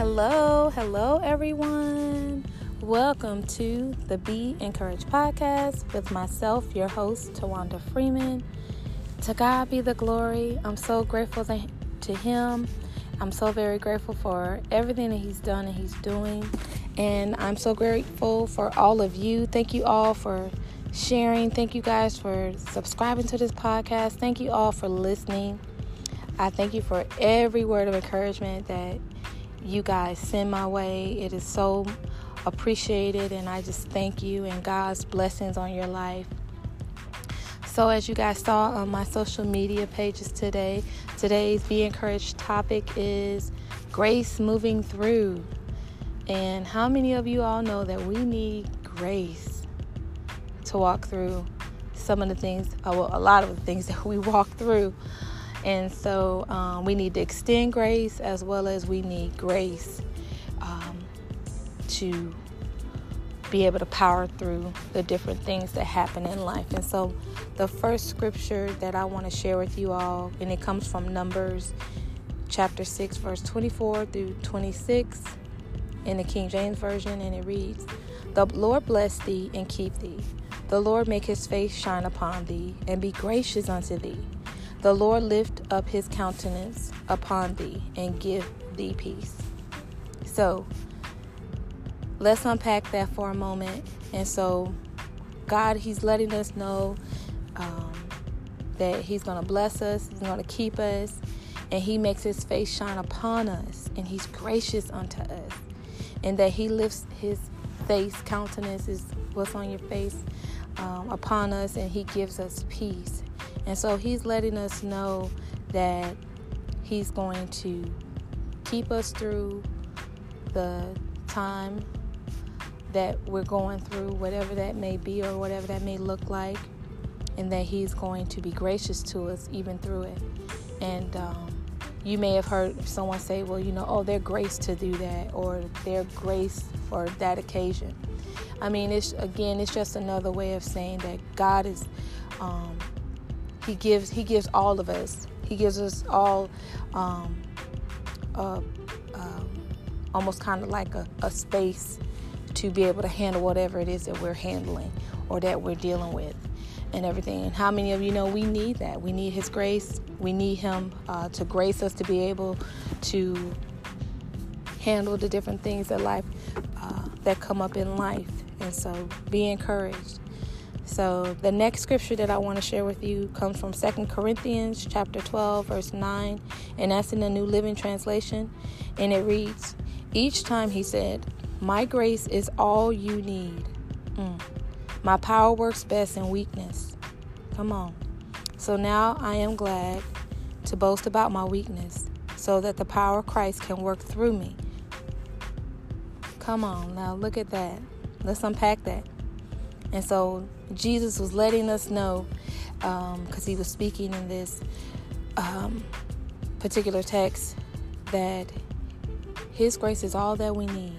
Hello, hello, everyone. Welcome to the Be Encouraged podcast with myself, your host, Tawanda Freeman. To God be the glory. I'm so grateful to Him. I'm so very grateful for everything that He's done and He's doing. And I'm so grateful for all of you. Thank you all for sharing. Thank you guys for subscribing to this podcast. Thank you all for listening. I thank you for every word of encouragement that you guys send my way. It is so appreciated, and I just thank you and God's blessings on your life. So, as you guys saw on my social media pages today, today's Be Encouraged topic is grace moving through. And how many of you all know that we need grace to walk through some of the things, uh, well, a lot of the things that we walk through? And so um, we need to extend grace as well as we need grace um, to be able to power through the different things that happen in life. And so the first scripture that I want to share with you all, and it comes from Numbers chapter 6, verse 24 through 26 in the King James Version, and it reads, The Lord bless thee and keep thee. The Lord make his face shine upon thee and be gracious unto thee. The Lord lift up his countenance upon thee and give thee peace. So, let's unpack that for a moment. And so, God, He's letting us know um, that He's going to bless us, He's going to keep us, and He makes His face shine upon us, and He's gracious unto us, and that He lifts His face, countenance is what's on your face, um, upon us, and He gives us peace. And so he's letting us know that he's going to keep us through the time that we're going through, whatever that may be or whatever that may look like, and that he's going to be gracious to us even through it. And um, you may have heard someone say, well, you know, oh, they're grace to do that, or they're grace for that occasion. I mean, it's again, it's just another way of saying that God is um, he gives He gives all of us. He gives us all um, uh, almost kind of like a, a space to be able to handle whatever it is that we're handling or that we're dealing with and everything. And how many of you know we need that? We need His grace. We need Him uh, to grace us to be able to handle the different things that life uh, that come up in life. And so, be encouraged. So the next scripture that I want to share with you comes from Second Corinthians chapter 12 verse 9 and that's in the New Living Translation. And it reads each time he said my grace is all you need. Mm. my power works best in weakness come on. So now I am glad to boast about my weakness so that the power of Christ can work through me. Come on. Now look at that. Let's unpack that and so Jesus was letting us know, because um, he was speaking in this um, particular text, that his grace is all that we need.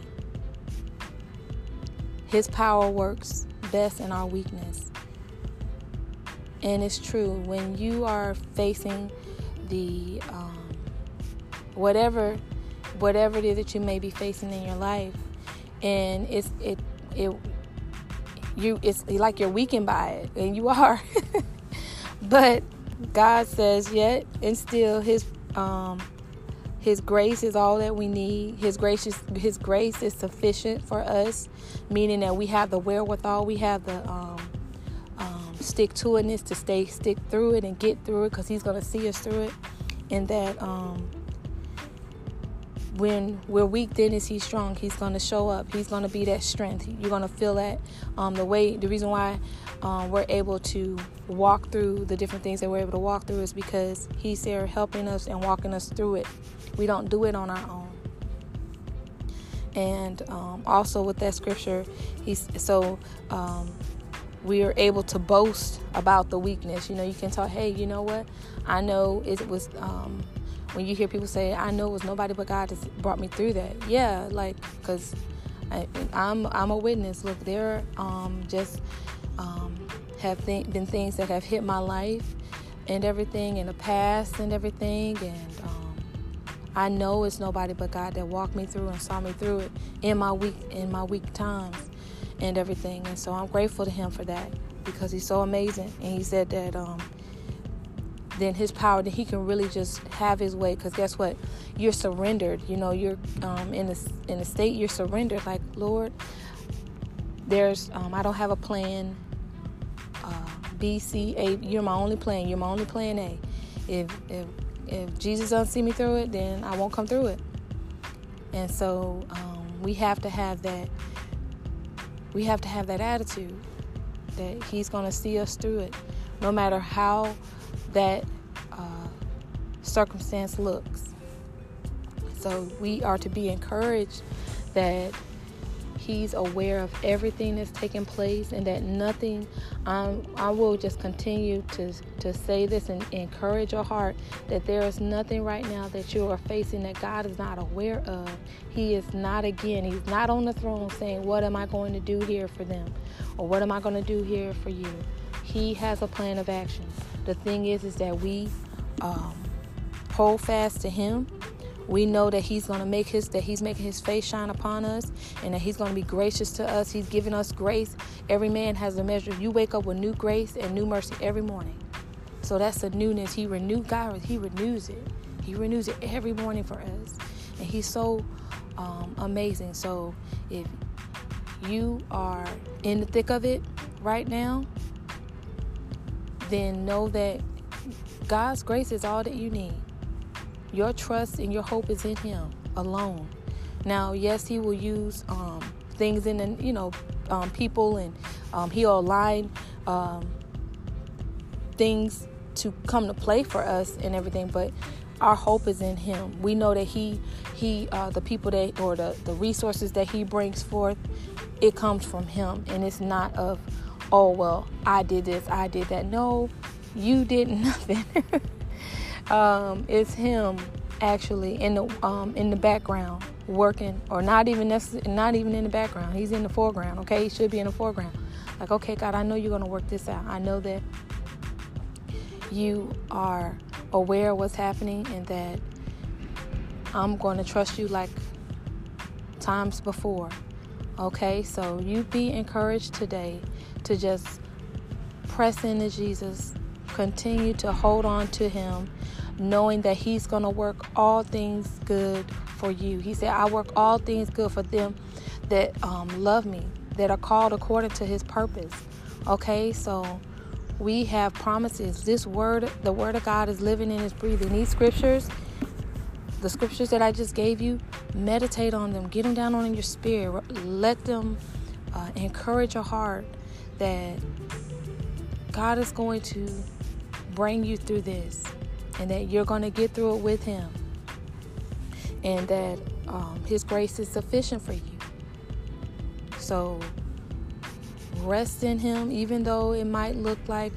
His power works best in our weakness. And it's true, when you are facing the um, whatever whatever it is that you may be facing in your life, and it's it it you it's like you're weakened by it and you are. But god says yet and still his um his grace is all that we need. His grace is, his grace is sufficient for us meaning that we have the wherewithal we have the um, um, stick to itness to stay stick through it and get through it because he's going to see us through it. And that um when we're weak, then is He strong. He's going to show up. He's going to be that strength. You're going to feel that. Um, the way, the reason why um, we're able to walk through the different things that we're able to walk through is because He's there helping us and walking us through it. We don't do it on our own. And um, also with that scripture, He's so um, we are able to boast about the weakness. You know, you can talk, hey, you know what? I know it was um, when you hear people say, "I know it was nobody but God that brought me through that." Yeah, like because I'm I'm a witness. Look, there um, just um, have th- been things that have hit my life and everything in the past and everything, and um, I know it's nobody but God that walked me through and saw me through it in my weak in my weak times and everything. And so I'm grateful to him for that because he's so amazing. And he said that um, then his power then he can really just have his way because guess what? You're surrendered you know you're um, in a in a state you're surrendered. Like lord there's um, i don't have a plan uh, b c a. You're my only plan. You're my only plan a. If if if jesus doesn't see me through it then i won't come through it. And so um, we have to have that we have to have that attitude that he's going to see us through it. No matter how that uh, circumstance looks. So we are to be encouraged that He's aware of everything that's taking place and that nothing, um, I will just continue to, to say this and encourage your heart that there is nothing right now that you are facing that God is not aware of. He is not, again, He's not on the throne saying, What am I going to do here for them? Or what am I going to do here for you? He has a plan of action. The thing is, is that we um, hold fast to Him. We know that He's going to make His that He's making His face shine upon us, and that He's going to be gracious to us. He's giving us grace. Every man has a measure. You wake up with new grace and new mercy every morning. So that's the newness. He renewed God. He renews it. He renews it every morning for us, and He's so um, amazing. So if you are in the thick of it right now, then know that God's grace is all that you need. Your trust and your hope is in Him alone. Now, yes, He will use um, things in, the, you know, um, people, and um, He'll align um, things to come to play for us and everything. But our hope is in Him. We know that He, He, uh, the people that or the the resources that He brings forth, it comes from Him, and it's not of oh, well, I did this, I did that. No, you did nothing. um, it's him actually in the um, in the background working, or not even necessarily, not even in the background. He's in the foreground. Okay, he should be in the foreground. Like, okay, God, I know you're gonna work this out. I know that you are aware of what's happening, and that I'm going to trust you like times before. Okay, so you be encouraged today to just press into Jesus, continue to hold on to Him, knowing that He's going to work all things good for you. He said, I work all things good for them that um, love me, that are called according to His purpose. Okay, so we have promises. This word, the word of God, is living and is breathing. These scriptures, the scriptures that I just gave you, meditate on them, get them down on your spirit, let them uh, encourage your heart that God is going to bring you through this and that you're going to get through it with Him and that um, His grace is sufficient for you. So rest in Him, even though it might look like,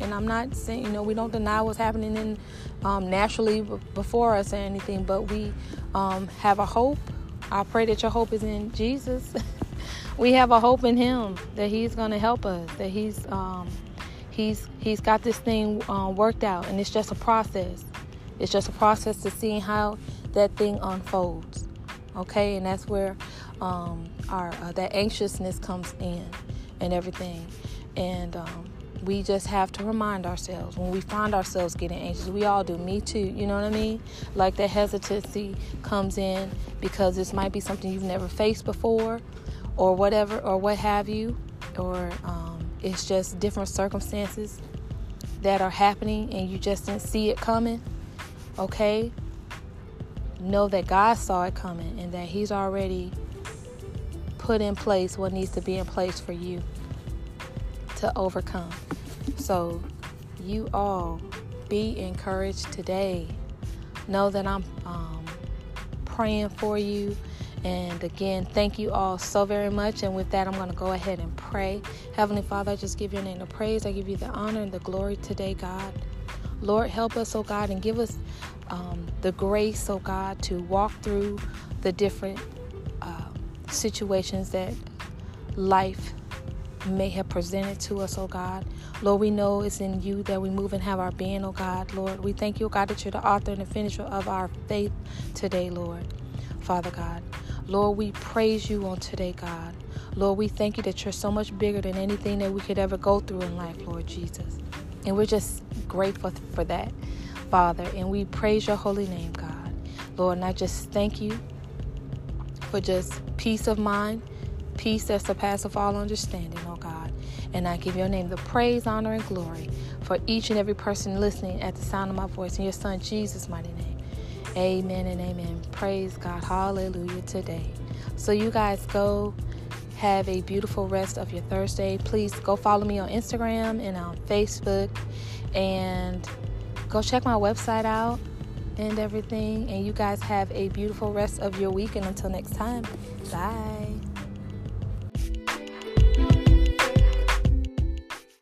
and I'm not saying, you know, we don't deny what's happening in um, naturally before us or anything, but we um, have a hope. I pray that your hope is in Jesus. we have a hope in Him that He's going to help us. That He's um, He's He's got this thing uh, worked out, and it's just a process. It's just a process to seeing how that thing unfolds. Okay, and that's where um, our uh, that anxiousness comes in, and everything, and um, we just have to remind ourselves when we find ourselves getting anxious. We all do. Me too. You know what I mean? Like that hesitancy comes in because this might be something you've never faced before or whatever, or what have you, or um, it's just different circumstances that are happening and you just didn't see it coming, okay? Know that God saw it coming and that He's already put in place what needs to be in place for you to overcome. So, you all be encouraged today. Know that I'm um, praying for you. And again, thank you all so very much. And with that, I'm going to go ahead and pray. Heavenly Father, I just give your name the praise. I give you the honor and the glory today, God. Lord, help us, oh God, and give us um, the grace, oh God, to walk through the different uh, situations that life may have presented to us, oh God. Lord, we know it's in you that we move and have our being, oh God. Lord, we thank you, oh God, that you're the author and the finisher of our faith today, Lord. Father God. Lord, we praise you on today, God. Lord, we thank you that you're so much bigger than anything that we could ever go through in life, Lord Jesus. And we're just grateful for that, Father. And we praise your holy name, God. Lord, and I just thank you for just peace of mind, peace that surpasses all understanding, oh. And I give your name the praise, honor, and glory for each and every person listening at the sound of my voice in your son Jesus' mighty name. Amen and amen. Praise God. Hallelujah today. So you guys go have a beautiful rest of your Thursday. Please go follow me on Instagram and on Facebook and go check my website out and everything. And you guys have a beautiful rest of your week. And until next time, bye.